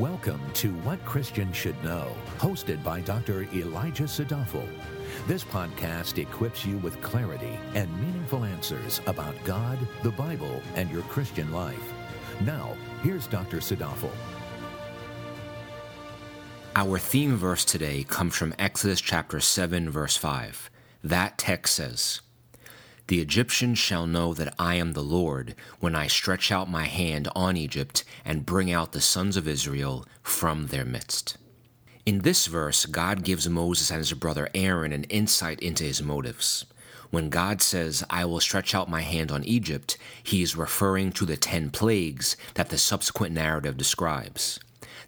Welcome to What Christians Should Know, hosted by Dr. Elijah Sadafel. This podcast equips you with clarity and meaningful answers about God, the Bible, and your Christian life. Now, here's Dr. Sadafel. Our theme verse today comes from Exodus chapter 7, verse 5. That text says, The Egyptians shall know that I am the Lord when I stretch out my hand on Egypt and bring out the sons of Israel from their midst. In this verse, God gives Moses and his brother Aaron an insight into his motives. When God says, I will stretch out my hand on Egypt, he is referring to the ten plagues that the subsequent narrative describes.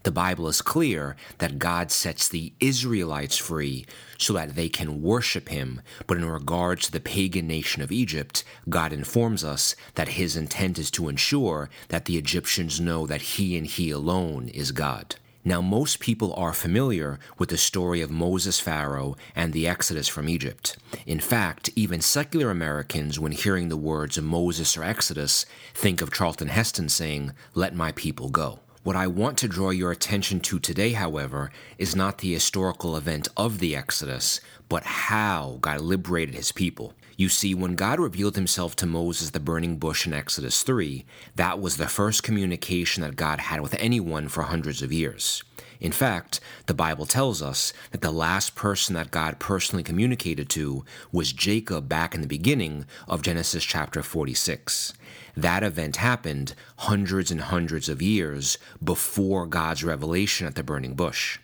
The Bible is clear that God sets the Israelites free so that they can worship him, but in regards to the pagan nation of Egypt, God informs us that his intent is to ensure that the Egyptians know that he and he alone is God. Now, most people are familiar with the story of Moses Pharaoh and the Exodus from Egypt. In fact, even secular Americans, when hearing the words Moses or Exodus, think of Charlton Heston saying, Let my people go. What I want to draw your attention to today, however, is not the historical event of the Exodus, but how God liberated his people. You see, when God revealed himself to Moses the burning bush in Exodus 3, that was the first communication that God had with anyone for hundreds of years. In fact, the Bible tells us that the last person that God personally communicated to was Jacob back in the beginning of Genesis chapter 46. That event happened hundreds and hundreds of years before God's revelation at the burning bush.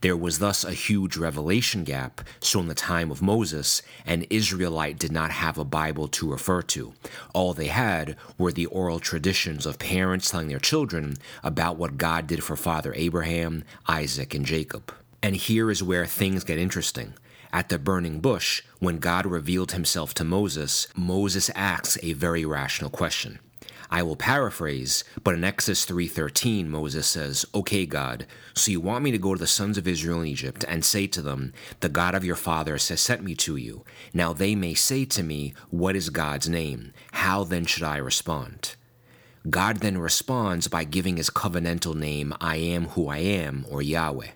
There was thus a huge revelation gap, so in the time of Moses, an Israelite did not have a Bible to refer to. All they had were the oral traditions of parents telling their children about what God did for Father Abraham, Isaac, and Jacob. And here is where things get interesting. At the burning bush, when God revealed himself to Moses, Moses asks a very rational question. I will paraphrase, but in Exodus 3:13 Moses says, "Okay, God, so you want me to go to the sons of Israel in Egypt and say to them, the God of your fathers has sent me to you. Now they may say to me, what is God's name? How then should I respond?" God then responds by giving his covenantal name, I am who I am, or Yahweh.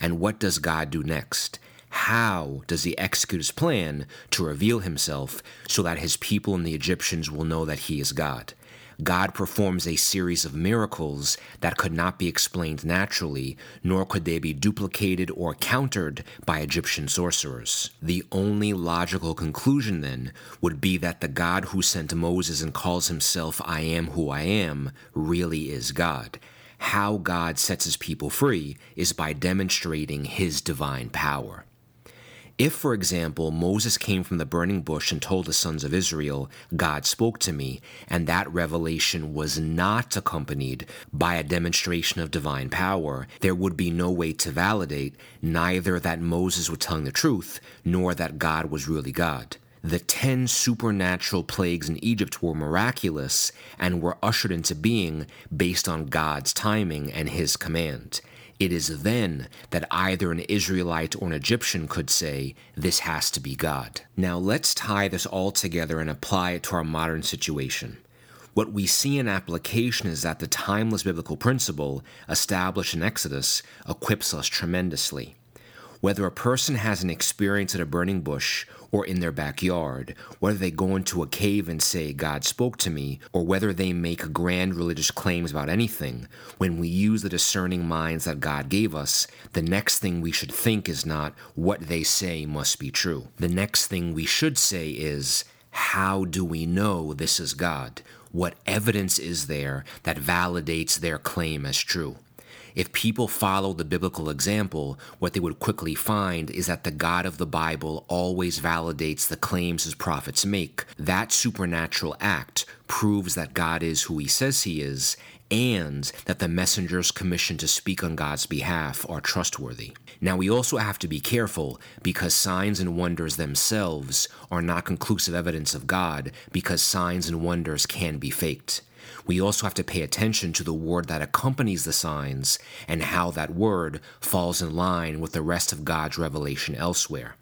And what does God do next? How does he execute his plan to reveal himself so that his people and the Egyptians will know that he is God? God performs a series of miracles that could not be explained naturally, nor could they be duplicated or countered by Egyptian sorcerers. The only logical conclusion, then, would be that the God who sent Moses and calls himself I am who I am really is God. How God sets his people free is by demonstrating his divine power. If, for example, Moses came from the burning bush and told the sons of Israel, God spoke to me, and that revelation was not accompanied by a demonstration of divine power, there would be no way to validate neither that Moses was telling the truth, nor that God was really God. The ten supernatural plagues in Egypt were miraculous and were ushered into being based on God's timing and His command. It is then that either an Israelite or an Egyptian could say, This has to be God. Now let's tie this all together and apply it to our modern situation. What we see in application is that the timeless biblical principle established in Exodus equips us tremendously. Whether a person has an experience at a burning bush or in their backyard, whether they go into a cave and say, God spoke to me, or whether they make grand religious claims about anything, when we use the discerning minds that God gave us, the next thing we should think is not what they say must be true. The next thing we should say is, how do we know this is God? What evidence is there that validates their claim as true? If people follow the biblical example, what they would quickly find is that the God of the Bible always validates the claims his prophets make. That supernatural act proves that God is who he says he is and that the messengers commissioned to speak on God's behalf are trustworthy. Now, we also have to be careful because signs and wonders themselves are not conclusive evidence of God because signs and wonders can be faked we also have to pay attention to the word that accompanies the signs and how that word falls in line with the rest of God's revelation elsewhere.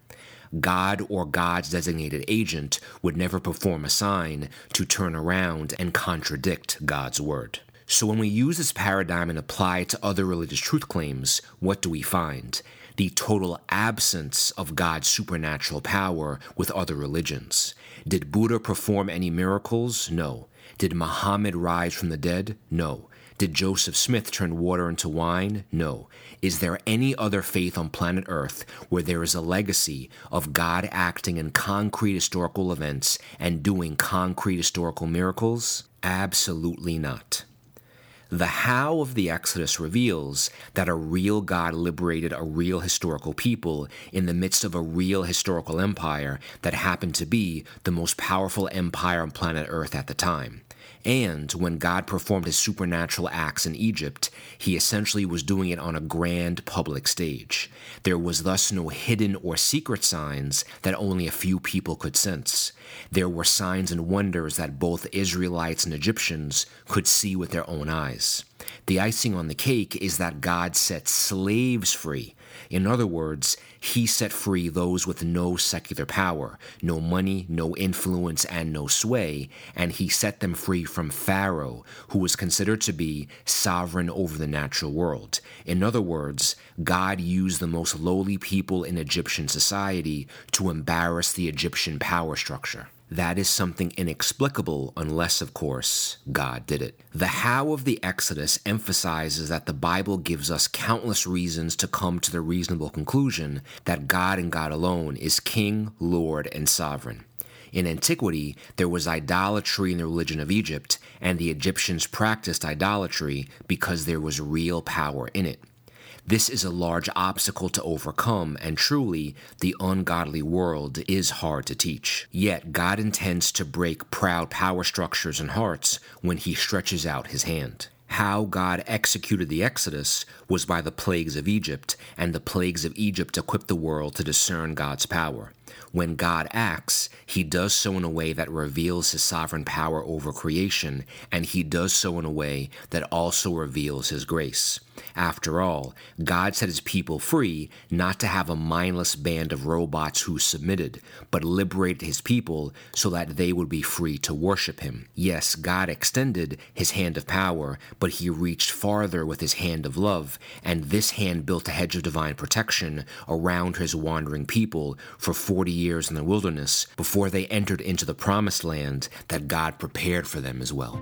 God or God's designated agent would never perform a sign to turn around and contradict God's word. So, when we use this paradigm and apply it to other religious truth claims, what do we find? The total absence of God's supernatural power with other religions. Did Buddha perform any miracles? No. Did Muhammad rise from the dead? No. Did Joseph Smith turn water into wine? No. Is there any other faith on planet Earth where there is a legacy of God acting in concrete historical events and doing concrete historical miracles? Absolutely not. The how of the Exodus reveals that a real God liberated a real historical people in the midst of a real historical empire that happened to be the most powerful empire on planet Earth at the time. And when God performed his supernatural acts in Egypt, he essentially was doing it on a grand public stage. There was thus no hidden or secret signs that only a few people could sense. There were signs and wonders that both Israelites and Egyptians could see with their own eyes. The icing on the cake is that God set slaves free. In other words, he set free those with no secular power, no money, no influence, and no sway, and he set them free from Pharaoh, who was considered to be sovereign over the natural world. In other words, God used the most lowly people in Egyptian society to embarrass the Egyptian power structure. That is something inexplicable unless, of course, God did it. The how of the Exodus emphasizes that the Bible gives us countless reasons to come to the reasonable conclusion that God and God alone is King, Lord, and Sovereign. In antiquity, there was idolatry in the religion of Egypt, and the Egyptians practiced idolatry because there was real power in it. This is a large obstacle to overcome, and truly, the ungodly world is hard to teach. Yet, God intends to break proud power structures and hearts when He stretches out His hand. How God executed the Exodus was by the plagues of Egypt, and the plagues of Egypt equipped the world to discern God's power. When God acts, he does so in a way that reveals his sovereign power over creation, and he does so in a way that also reveals his grace. After all, God set his people free not to have a mindless band of robots who submitted, but liberated his people so that they would be free to worship him. Yes, God extended his hand of power, but he reached farther with his hand of love, and this hand built a hedge of divine protection around his wandering people for 40 years in the wilderness before they entered into the promised land that God prepared for them as well.